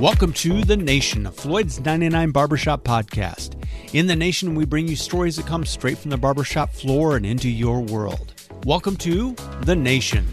Welcome to The Nation, Floyd's 99 Barbershop podcast. In The Nation, we bring you stories that come straight from the barbershop floor and into your world. Welcome to The Nation.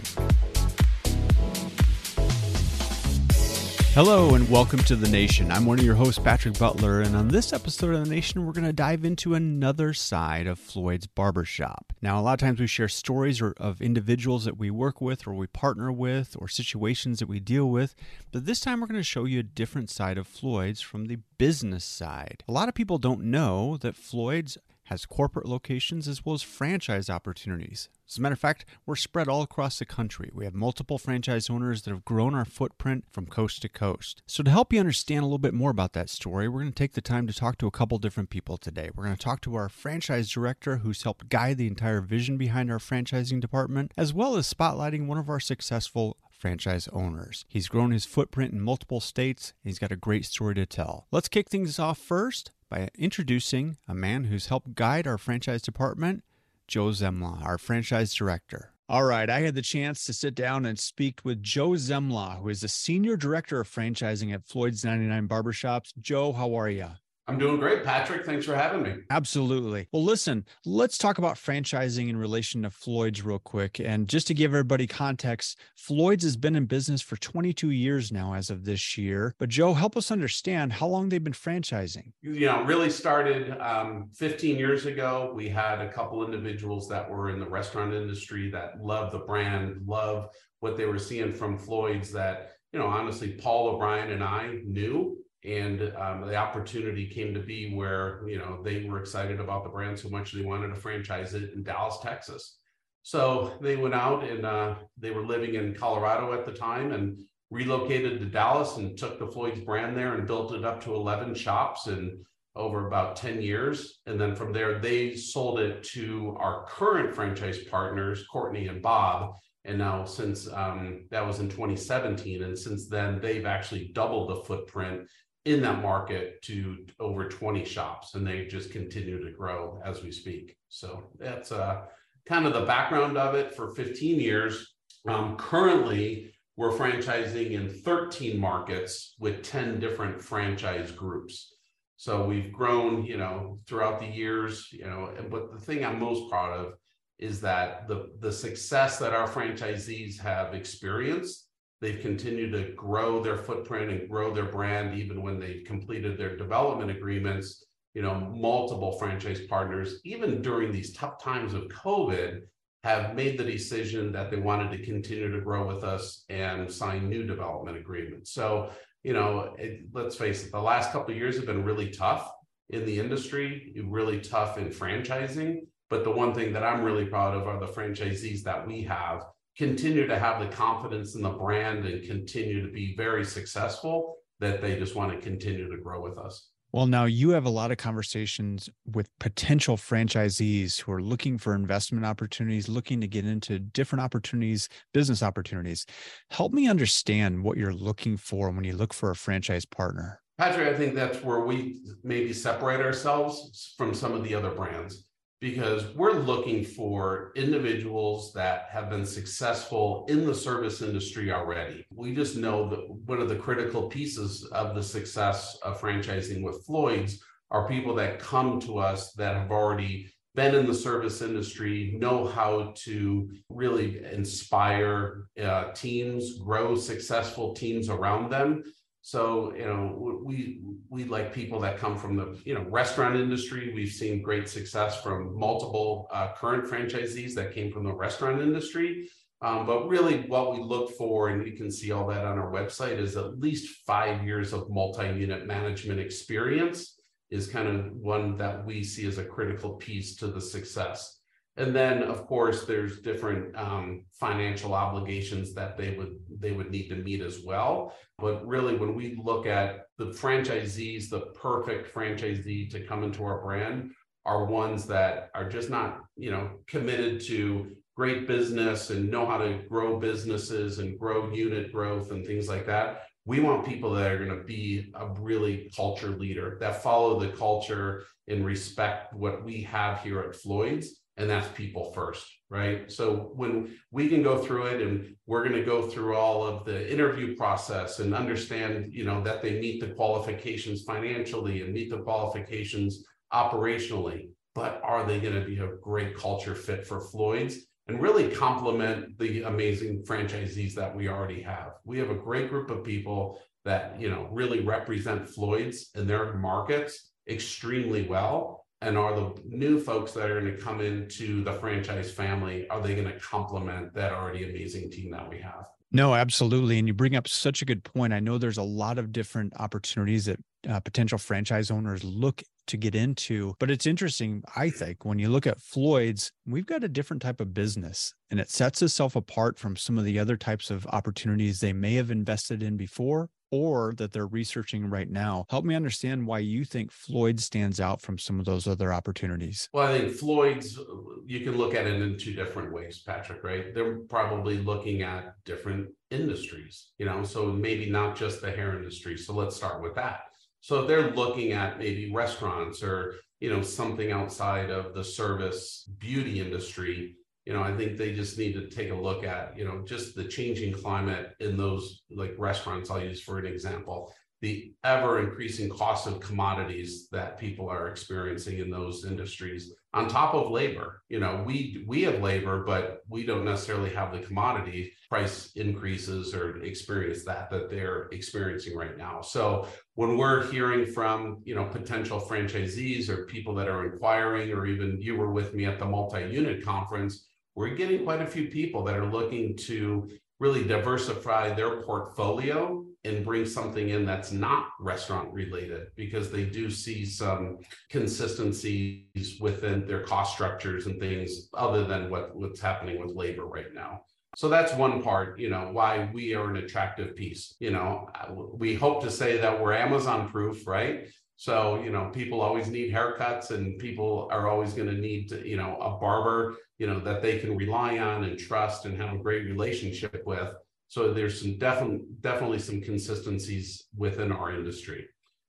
Hello and welcome to The Nation. I'm one of your hosts, Patrick Butler, and on this episode of The Nation, we're going to dive into another side of Floyd's barbershop. Now, a lot of times we share stories or, of individuals that we work with or we partner with or situations that we deal with, but this time we're going to show you a different side of Floyd's from the business side. A lot of people don't know that Floyd's has corporate locations as well as franchise opportunities. As a matter of fact, we're spread all across the country. We have multiple franchise owners that have grown our footprint from coast to coast. So, to help you understand a little bit more about that story, we're going to take the time to talk to a couple different people today. We're going to talk to our franchise director who's helped guide the entire vision behind our franchising department, as well as spotlighting one of our successful franchise owners. He's grown his footprint in multiple states, and he's got a great story to tell. Let's kick things off first by introducing a man who's helped guide our franchise department, Joe Zemla, our franchise director. All right, I had the chance to sit down and speak with Joe Zemla, who is the senior director of franchising at Floyd's 99 Barbershops. Joe, how are you? I'm doing great, Patrick. Thanks for having me. Absolutely. Well, listen, let's talk about franchising in relation to Floyd's real quick. And just to give everybody context, Floyd's has been in business for 22 years now as of this year. But Joe, help us understand how long they've been franchising. You know, really started um, 15 years ago. We had a couple individuals that were in the restaurant industry that loved the brand, loved what they were seeing from Floyd's that, you know, honestly, Paul O'Brien and I knew and um, the opportunity came to be where you know they were excited about the brand so much they wanted to franchise it in Dallas, Texas. So they went out and uh, they were living in Colorado at the time and relocated to Dallas and took the Floyd's brand there and built it up to 11 shops in over about 10 years. And then from there, they sold it to our current franchise partners, Courtney and Bob. And now, since um, that was in 2017, and since then, they've actually doubled the footprint in that market to over 20 shops and they just continue to grow as we speak. So that's uh, kind of the background of it for 15 years. Um, currently we're franchising in 13 markets with 10 different franchise groups. So we've grown you know throughout the years you know but the thing i'm most proud of is that the the success that our franchisees have experienced They've continued to grow their footprint and grow their brand even when they've completed their development agreements. You know, multiple franchise partners, even during these tough times of COVID, have made the decision that they wanted to continue to grow with us and sign new development agreements. So, you know, it, let's face it, the last couple of years have been really tough in the industry, really tough in franchising. But the one thing that I'm really proud of are the franchisees that we have continue to have the confidence in the brand and continue to be very successful that they just want to continue to grow with us. Well, now you have a lot of conversations with potential franchisees who are looking for investment opportunities, looking to get into different opportunities, business opportunities. Help me understand what you're looking for when you look for a franchise partner. Patrick, I think that's where we maybe separate ourselves from some of the other brands because we're looking for individuals that have been successful in the service industry already. We just know that one of the critical pieces of the success of franchising with Floyd's are people that come to us that have already been in the service industry, know how to really inspire uh, teams, grow successful teams around them, so you know we we like people that come from the you know restaurant industry. We've seen great success from multiple uh, current franchisees that came from the restaurant industry. Um, but really, what we look for, and you can see all that on our website, is at least five years of multi-unit management experience. Is kind of one that we see as a critical piece to the success. And then, of course, there's different um, financial obligations that they would they would need to meet as well. But really, when we look at the franchisees, the perfect franchisee to come into our brand are ones that are just not, you know, committed to great business and know how to grow businesses and grow unit growth and things like that. We want people that are going to be a really culture leader that follow the culture and respect what we have here at Floyd's and that's people first right? So when we can go through it and we're going to go through all of the interview process and understand you know that they meet the qualifications financially and meet the qualifications operationally but are they going to be a great culture fit for floyd's and really complement the amazing franchisees that we already have. We have a great group of people that you know really represent floyd's in their markets extremely well and are the new folks that are going to come into the franchise family are they going to complement that already amazing team that we have? No absolutely and you bring up such a good point. I know there's a lot of different opportunities that uh, potential franchise owners look to get into but it's interesting i think when you look at floyd's we've got a different type of business and it sets itself apart from some of the other types of opportunities they may have invested in before or that they're researching right now. Help me understand why you think Floyd stands out from some of those other opportunities. Well, I think Floyd's, you can look at it in two different ways, Patrick, right? They're probably looking at different industries, you know, so maybe not just the hair industry. So let's start with that. So if they're looking at maybe restaurants or, you know, something outside of the service beauty industry, you know, I think they just need to take a look at, you know, just the changing climate in those like restaurants, I'll use for an example, the ever increasing cost of commodities that people are experiencing in those industries on top of labor. You know, we we have labor, but we don't necessarily have the commodity price increases or experience that that they're experiencing right now. So when we're hearing from, you know, potential franchisees or people that are inquiring, or even you were with me at the multi-unit conference, we're getting quite a few people that are looking to really diversify their portfolio and bring something in that's not restaurant related because they do see some consistencies within their cost structures and things other than what, what's happening with labor right now. So that's one part, you know, why we are an attractive piece. You know, we hope to say that we're Amazon proof, right? So, you know, people always need haircuts and people are always going to need to, you know, a barber, you know, that they can rely on and trust and have a great relationship with. So there's some definitely definitely some consistencies within our industry.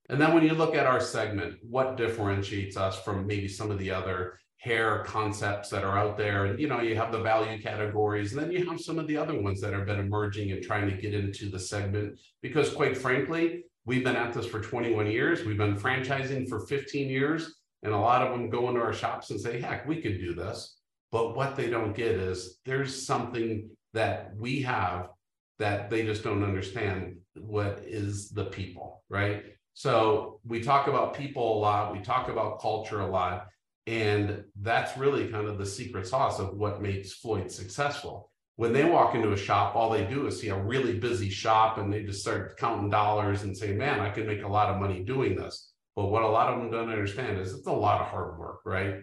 And then when you look at our segment, what differentiates us from maybe some of the other hair concepts that are out there? And you know, you have the value categories, and then you have some of the other ones that have been emerging and trying to get into the segment because quite frankly, We've been at this for 21 years. We've been franchising for 15 years. And a lot of them go into our shops and say, heck, we could do this. But what they don't get is there's something that we have that they just don't understand what is the people, right? So we talk about people a lot, we talk about culture a lot, and that's really kind of the secret sauce of what makes Floyd successful when they walk into a shop, all they do is see a really busy shop and they just start counting dollars and say, man, I can make a lot of money doing this. But what a lot of them don't understand is it's a lot of hard work, right?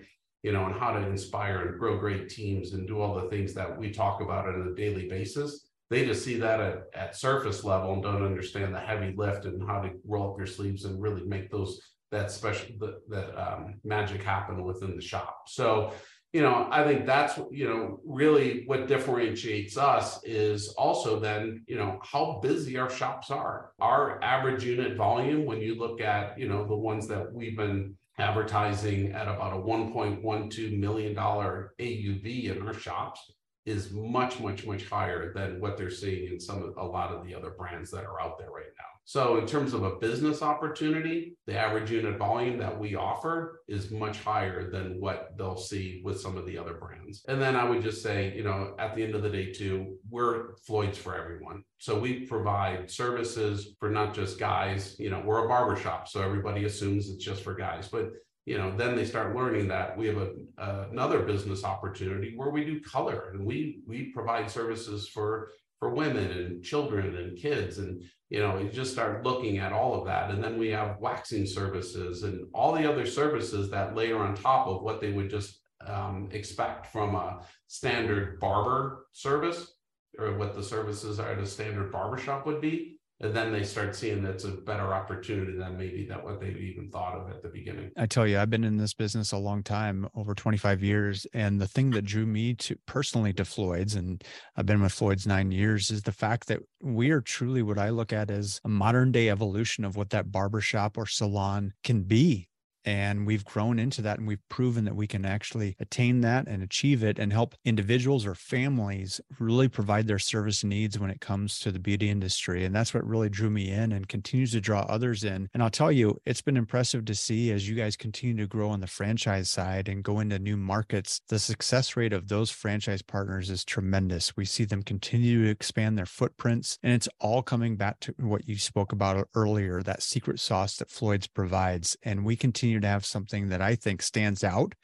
You know, and how to inspire and grow great teams and do all the things that we talk about on a daily basis. They just see that at, at surface level and don't understand the heavy lift and how to roll up your sleeves and really make those that special that, that um, magic happen within the shop. So you know, I think that's, you know, really what differentiates us is also then, you know, how busy our shops are. Our average unit volume, when you look at, you know, the ones that we've been advertising at about a $1.12 million AUV in our shops, is much, much, much higher than what they're seeing in some a lot of the other brands that are out there right now. So, in terms of a business opportunity, the average unit volume that we offer is much higher than what they'll see with some of the other brands. And then I would just say, you know, at the end of the day, too, we're Floyd's for everyone. So, we provide services for not just guys, you know, we're a barbershop. So, everybody assumes it's just for guys, but you know then they start learning that we have a, another business opportunity where we do color and we we provide services for for women and children and kids and you know you just start looking at all of that. And then we have waxing services and all the other services that layer on top of what they would just um, expect from a standard barber service or what the services are at a standard barbershop would be and then they start seeing that's a better opportunity than maybe that what they even thought of at the beginning. I tell you, I've been in this business a long time, over 25 years, and the thing that drew me to personally to Floyd's, and I've been with Floyd's nine years, is the fact that we are truly what I look at as a modern day evolution of what that barbershop or salon can be And we've grown into that and we've proven that we can actually attain that and achieve it and help individuals or families really provide their service needs when it comes to the beauty industry. And that's what really drew me in and continues to draw others in. And I'll tell you, it's been impressive to see as you guys continue to grow on the franchise side and go into new markets, the success rate of those franchise partners is tremendous. We see them continue to expand their footprints. And it's all coming back to what you spoke about earlier that secret sauce that Floyd's provides. And we continue to have something that I think stands out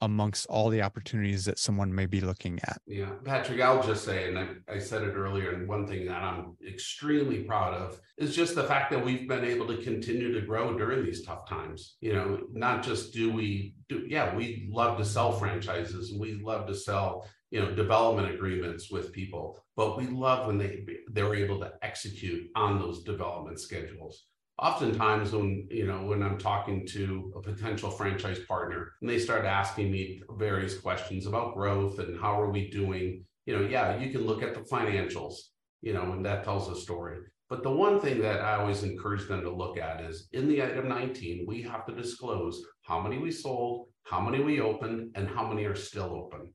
amongst all the opportunities that someone may be looking at. Yeah, Patrick, I'll just say, and I, I, said it earlier, and one thing that I'm extremely proud of is just the fact that we've been able to continue to grow during these tough times. You know, not just do we do, yeah, we love to sell franchises and we love to sell, you know, development agreements with people, but we love when they they're able to execute on those development schedules oftentimes when you know when i'm talking to a potential franchise partner and they start asking me various questions about growth and how are we doing you know yeah you can look at the financials you know and that tells a story. But the one thing that i always encourage them to look at is in the item 19 we have to disclose how many we sold how many we opened and how many are still open.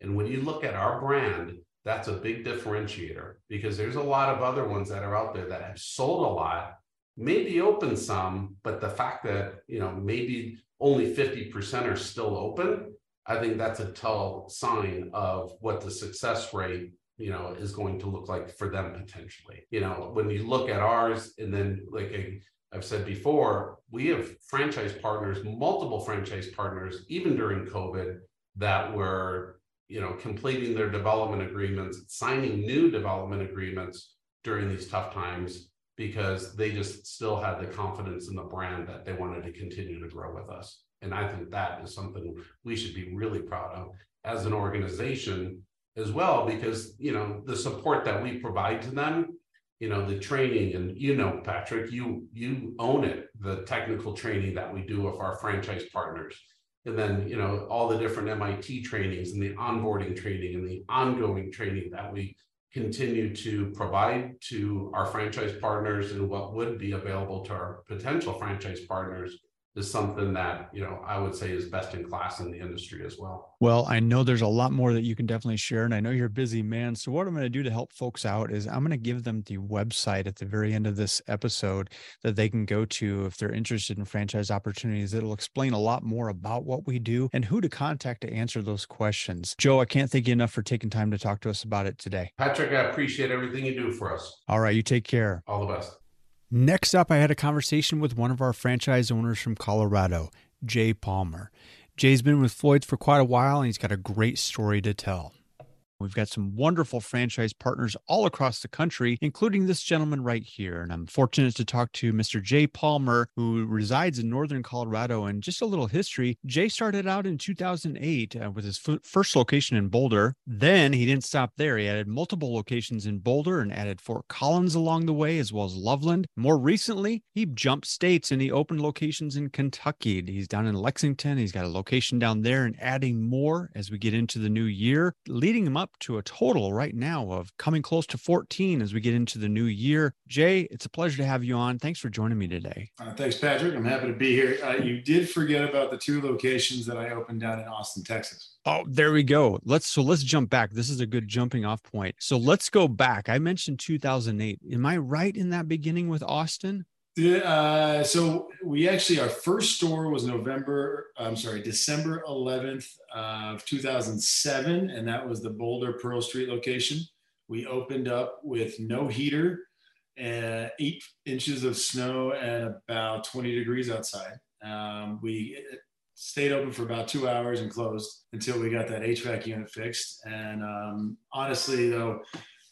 And when you look at our brand that's a big differentiator because there's a lot of other ones that are out there that have sold a lot maybe open some, but the fact that, you know, maybe only 50% are still open, I think that's a tell sign of what the success rate, you know, is going to look like for them potentially. You know, when you look at ours, and then like I, I've said before, we have franchise partners, multiple franchise partners, even during COVID, that were, you know, completing their development agreements, signing new development agreements during these tough times because they just still had the confidence in the brand that they wanted to continue to grow with us. And I think that is something we should be really proud of as an organization as well, because you know the support that we provide to them, you know the training, and you know Patrick, you you own it, the technical training that we do with our franchise partners, and then you know all the different MIT trainings and the onboarding training and the ongoing training that we continue to provide to our franchise partners and what would be available to our potential franchise partners is something that you know I would say is best in class in the industry as well. Well, I know there's a lot more that you can definitely share, and I know you're a busy man. So what I'm going to do to help folks out is I'm going to give them the website at the very end of this episode that they can go to if they're interested in franchise opportunities. It'll explain a lot more about what we do and who to contact to answer those questions. Joe, I can't thank you enough for taking time to talk to us about it today. Patrick, I appreciate everything you do for us. All right, you take care. All the best. Next up, I had a conversation with one of our franchise owners from Colorado, Jay Palmer. Jay's been with Floyd's for quite a while and he's got a great story to tell. We've got some wonderful franchise partners all across the country, including this gentleman right here. And I'm fortunate to talk to Mr. Jay Palmer, who resides in Northern Colorado. And just a little history Jay started out in 2008 uh, with his f- first location in Boulder. Then he didn't stop there. He added multiple locations in Boulder and added Fort Collins along the way, as well as Loveland. More recently, he jumped states and he opened locations in Kentucky. He's down in Lexington. He's got a location down there and adding more as we get into the new year, leading him up to a total right now of coming close to 14 as we get into the new year. Jay, it's a pleasure to have you on. Thanks for joining me today. Uh, thanks, Patrick. I'm happy to be here. Uh, you did forget about the two locations that I opened down in Austin, Texas. Oh, there we go. Let's so let's jump back. This is a good jumping off point. So let's go back. I mentioned 2008. Am I right in that beginning with Austin? Uh, so we actually our first store was November. I'm sorry, December 11th of 2007, and that was the Boulder Pearl Street location. We opened up with no heater, and eight inches of snow, and about 20 degrees outside. Um, we stayed open for about two hours and closed until we got that HVAC unit fixed. And um, honestly, though,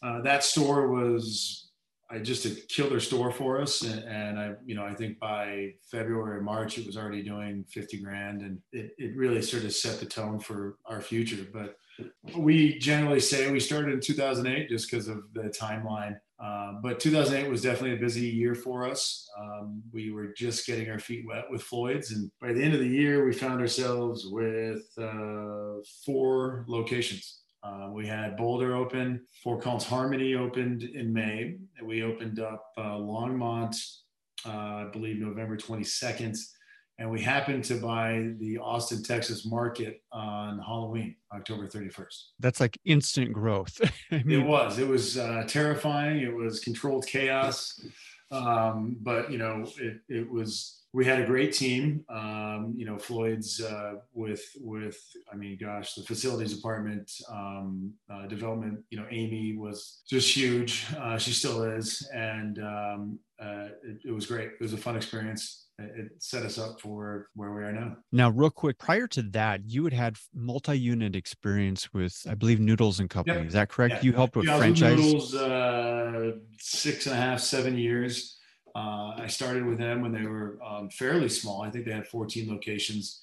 uh, that store was I just a killer store for us, and, and, I, you know, I think by February March it was already doing fifty grand, and it, it really sort of set the tone for our future. But we generally say we started in 2008 just because of the timeline. Uh, but 2008 was definitely a busy year for us. Um, we were just getting our feet wet with Floyd's, and by the end of the year, we found ourselves with uh, four locations. Uh, we had Boulder open, Fort Collins Harmony opened in May. and We opened up uh, Longmont, uh, I believe, November 22nd. and we happened to buy the Austin, Texas market on Halloween, October 31st. That's like instant growth. I mean, it was. It was uh, terrifying. It was controlled chaos. Um, but you know, it it was. We had a great team. Um, you know, Floyd's uh, with with. I mean, gosh, the facilities department, um, uh, development. You know, Amy was just huge. Uh, she still is, and um, uh, it, it was great. It was a fun experience it set us up for where we are now. Now, real quick, prior to that, you had had multi-unit experience with, I believe, Noodles and Company. Yep. Is that correct? Yeah. You helped with yeah, franchise. Noodles, uh, six and a half, seven years. Uh, I started with them when they were um, fairly small. I think they had 14 locations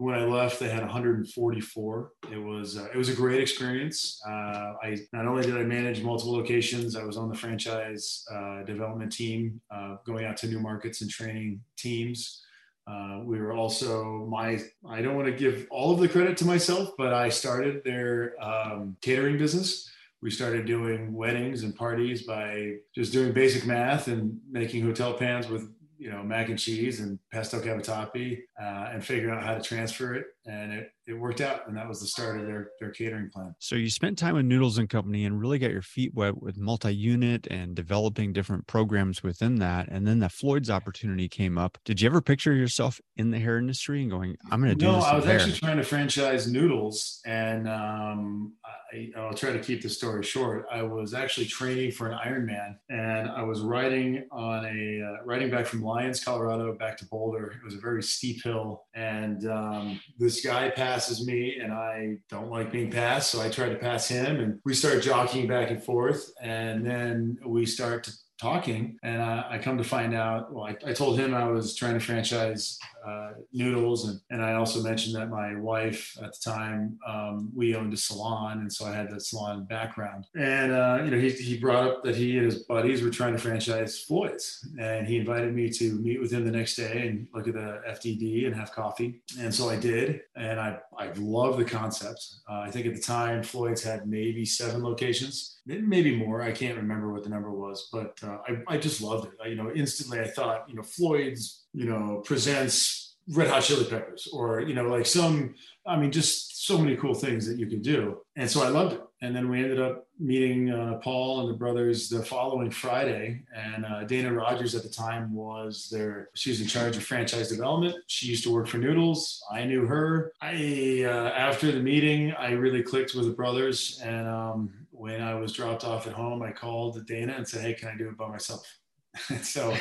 when I left, they had 144. It was uh, it was a great experience. Uh, I not only did I manage multiple locations, I was on the franchise uh, development team, uh, going out to new markets and training teams. Uh, we were also my I don't want to give all of the credit to myself, but I started their um, catering business. We started doing weddings and parties by just doing basic math and making hotel pans with you know mac and cheese and pesto cavatappi uh, and figuring out how to transfer it. And it, it worked out and that was the start of their, their catering plan. So you spent time with noodles and company and really got your feet wet with multi-unit and developing different programs within that. And then the floyd's opportunity came up. Did you ever picture yourself in the hair industry and going i'm going to do no this i was hair? actually trying to franchise noodles and um, I, will try to keep the story short i was actually training for an ironman and i was riding on a uh, riding back from lyons colorado back to boulder it was a very steep hill and um, this guy passes me and I don't like being passed. So I try to pass him and we start jockeying back and forth. And then we start to talking and uh, i come to find out well I, I, told him i was trying to franchise uh, noodles. And, and i also mentioned that my wife at the time um, we owned a salon and so i had that salon background. And uh, you know he, he brought up that he and his buddies were trying to franchise floyd's. And he invited me to meet with him the next day and look at the fdd and have coffee. And so i did. And i, I love the concept. Uh, i think at the time floyd's had maybe seven locations maybe more. I can't remember what the number was, but uh, I, I just loved it. I, you know, instantly I thought, you know, Floyd's, you know, presents Red Hot Chili Peppers, or you know, like some, I mean, just so many cool things that you could do, and so I loved it. And then we ended up meeting uh, Paul and the brothers the following Friday, and uh, Dana Rogers at the time was their, she was in charge of franchise development. She used to work for Noodles. I knew her. I uh, after the meeting, I really clicked with the brothers, and um, when I was dropped off at home, I called Dana and said, "Hey, can I do it by myself?" so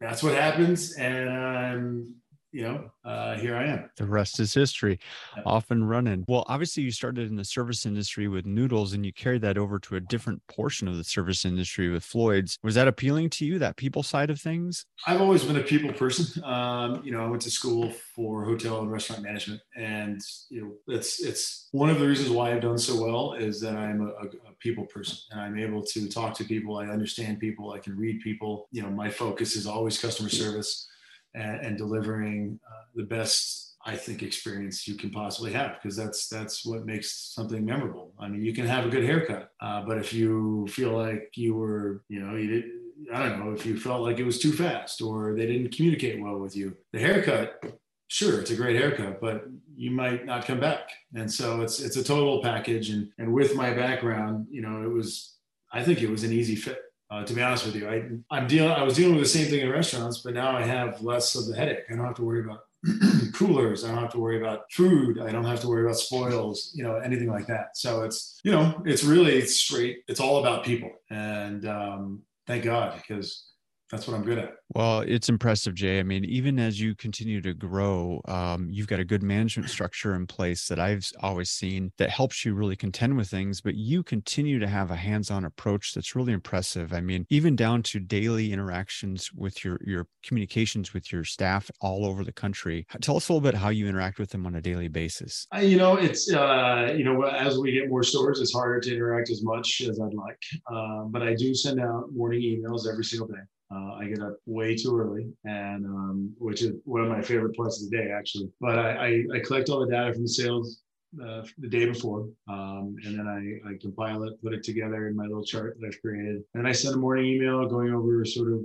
that's what happens, and um, you know, uh, here I am. The rest is history, yeah. off and running. Well, obviously, you started in the service industry with Noodles and you carried that over to a different portion of the service industry with Floyd's. Was that appealing to you, that people side of things? I've always been a people person. Um, you know, I went to school for hotel and restaurant management, and you know, it's it's one of the reasons why I've done so well is that I'm a, a people person and I'm able to talk to people. I understand people. I can read people. You know, my focus is always customer service and, and delivering uh, the best I think experience you can possibly have because that's that's what makes something memorable. I mean, you can have a good haircut, uh, but if you feel like you were, you know, you did, I don't know, if you felt like it was too fast or they didn't communicate well with you, the haircut, sure, it's a great haircut, but you might not come back. And so it's it's a total package. And and with my background, you know, it was I think it was an easy fit. Uh, to be honest with you, I, I'm dealing. I was dealing with the same thing in restaurants, but now I have less of the headache. I don't have to worry about coolers. I don't have to worry about food. I don't have to worry about spoils. You know, anything like that. So it's you know, it's really straight. It's all about people, and um, thank God because that's what I'm good at. Well, it's impressive, Jay. I mean, even as you continue to grow, um, you've got a good management structure in place that I've always seen that helps you really contend with things, but you continue to have a hands on approach that's really impressive. I mean, even down to daily interactions with your, your communications with your staff all over the country. Tell us a little bit how you interact with them on a daily basis. Uh, you know, it's, uh, you know, as we get more stores, it's harder to interact as much as I'd like. Uh, but I do send out morning emails every single day. Uh, I get up way too early, and um, which is one of my favorite parts of the day, actually. But I, I, I collect all the data from the sales uh, the day before, um, and then I, I compile it, put it together in my little chart that I've created, and I send a morning email going over sort of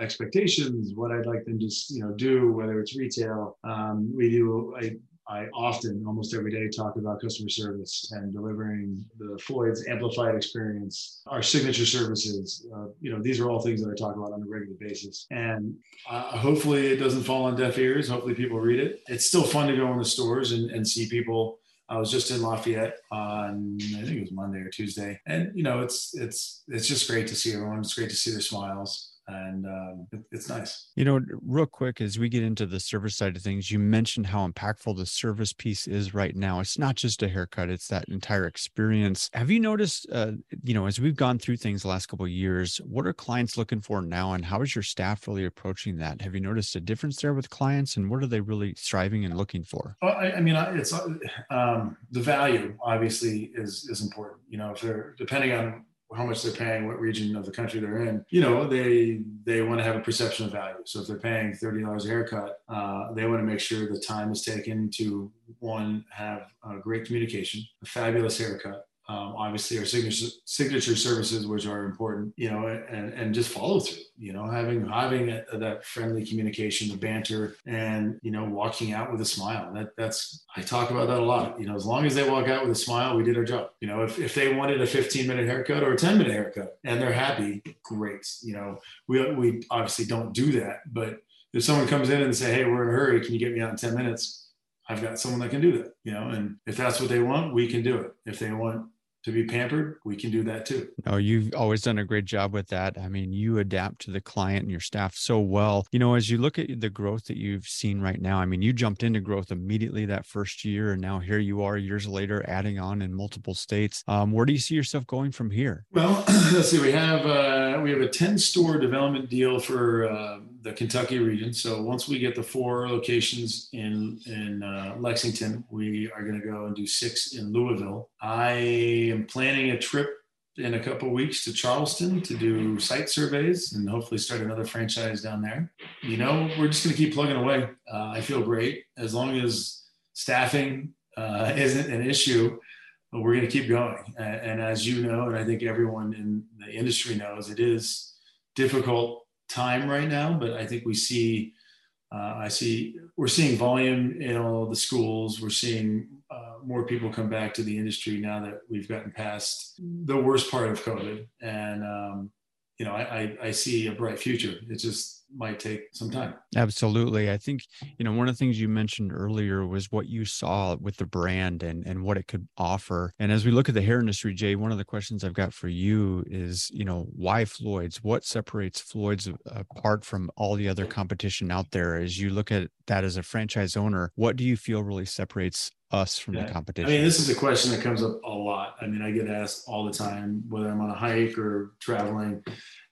expectations, what I'd like them to you know do, whether it's retail. Um, we do I, I often, almost every day, talk about customer service and delivering the Floyd's amplified experience, our signature services. Uh, you know, these are all things that I talk about on a regular basis. And uh, hopefully, it doesn't fall on deaf ears. Hopefully, people read it. It's still fun to go in the stores and, and see people. I was just in Lafayette on I think it was Monday or Tuesday, and you know, it's it's it's just great to see everyone. It's great to see their smiles and um, it, it's nice. You know, real quick, as we get into the service side of things, you mentioned how impactful the service piece is right now. It's not just a haircut; it's that entire experience. Have you noticed, uh, you know, as we've gone through things the last couple of years, what are clients looking for now, and how is your staff really approaching that? Have you noticed a difference there with clients, and what are they really striving and looking for? Well, I, I mean, it's um, the value obviously is is important. You know, if they're depending on how much they're paying, what region of the country they're in. You know, they they want to have a perception of value. So if they're paying thirty dollars a haircut, uh, they want to make sure the time is taken to one have a great communication, a fabulous haircut, um, obviously our signature signature services which are important you know and and just follow through you know having having a, that friendly communication the banter and you know walking out with a smile. That that's i talk about that a lot you know as long as they walk out with a smile we did our job. You know if, if they wanted a 15 minute haircut or a 10 minute haircut and they're happy great you know. We we obviously don't do that but if someone comes in and say hey we're in a hurry. Can you get me out in 10 minutes? I've got someone that can do that, you know, and if that's what they want, we can do it. If they want to be pampered, we can do that too. No, you've always done a great job with that. I mean, you adapt to the client and your staff so well. You know, as you look at the growth that you've seen right now, I mean, you jumped into growth immediately that first year, and now here you are years later, adding on in multiple states. Um, where do you see yourself going from here? Well, let's see. We have uh, we have a ten store development deal for. Uh, the Kentucky region. So once we get the four locations in in uh, Lexington, we are going to go and do six in Louisville. I am planning a trip in a couple weeks to Charleston to do site surveys and hopefully start another franchise down there. You know, we're just going to keep plugging away. Uh, I feel great as long as staffing uh, isn't an issue. We're going to keep going. And, and as you know, and I think everyone in the industry knows, it is difficult time right now, but I think we see, uh, I see, we're seeing volume in all the schools. We're seeing uh, more people come back to the industry now that we've gotten past the worst part of COVID. And, um, you know, I, I, I see a bright future. It's just, might take some time. Absolutely. I think, you know, one of the things you mentioned earlier was what you saw with the brand and, and what it could offer. And as we look at the hair industry, Jay, one of the questions I've got for you is, you know, why Floyd's? What separates Floyd's apart from all the other competition out there? As you look at that as a franchise owner, what do you feel really separates us from yeah. the competition? I mean, this is a question that comes up a lot. I mean, I get asked all the time, whether I'm on a hike or traveling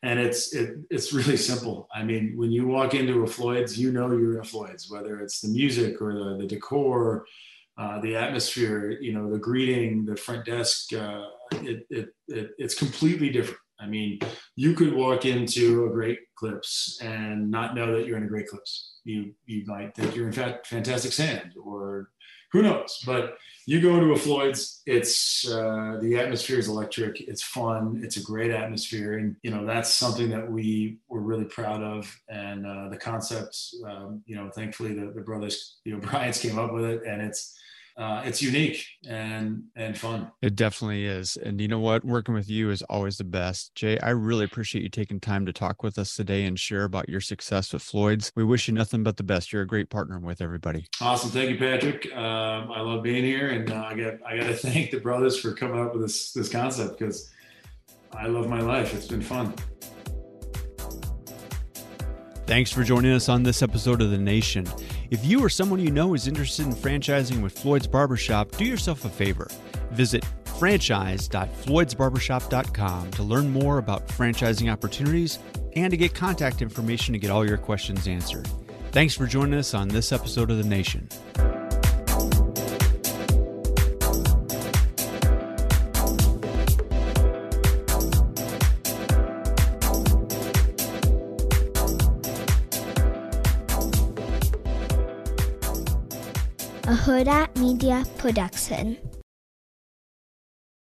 and it's it, it's really simple. I mean, when you walk into a Floyd's, you know you're in a Floyd's, whether it's the music or the, the decor, uh, the atmosphere, you know, the greeting, the front desk. Uh, it, it, it, it's completely different. I mean, you could walk into a Great Clips and not know that you're in a Great Clips. You you might think you're in fact Fantastic Sams or who knows? But you go to a Floyd's, it's uh, the atmosphere is electric. It's fun. It's a great atmosphere, and you know that's something that we were really proud of. And uh, the concept, um, you know, thankfully the, the brothers, you know, O'Brien's came up with it, and it's uh, it's unique and and fun. It definitely is. And you know what? Working with you is always the best. Jay, I really appreciate you taking time to talk with us today and share about your success with Floyd's. We wish you nothing but the best. You're a great partner with everybody. Awesome. Thank you, Patrick. Um, I love being here, and uh, I got I got to thank the brothers for coming up with this this concept because I love my life. It's been fun. Thanks for joining us on this episode of The Nation. If you or someone you know is interested in franchising with Floyd's Barbershop, do yourself a favor. Visit franchise.floydsbarbershop.com to learn more about franchising opportunities and to get contact information to get all your questions answered. Thanks for joining us on this episode of The Nation. Hurrdat Media Production.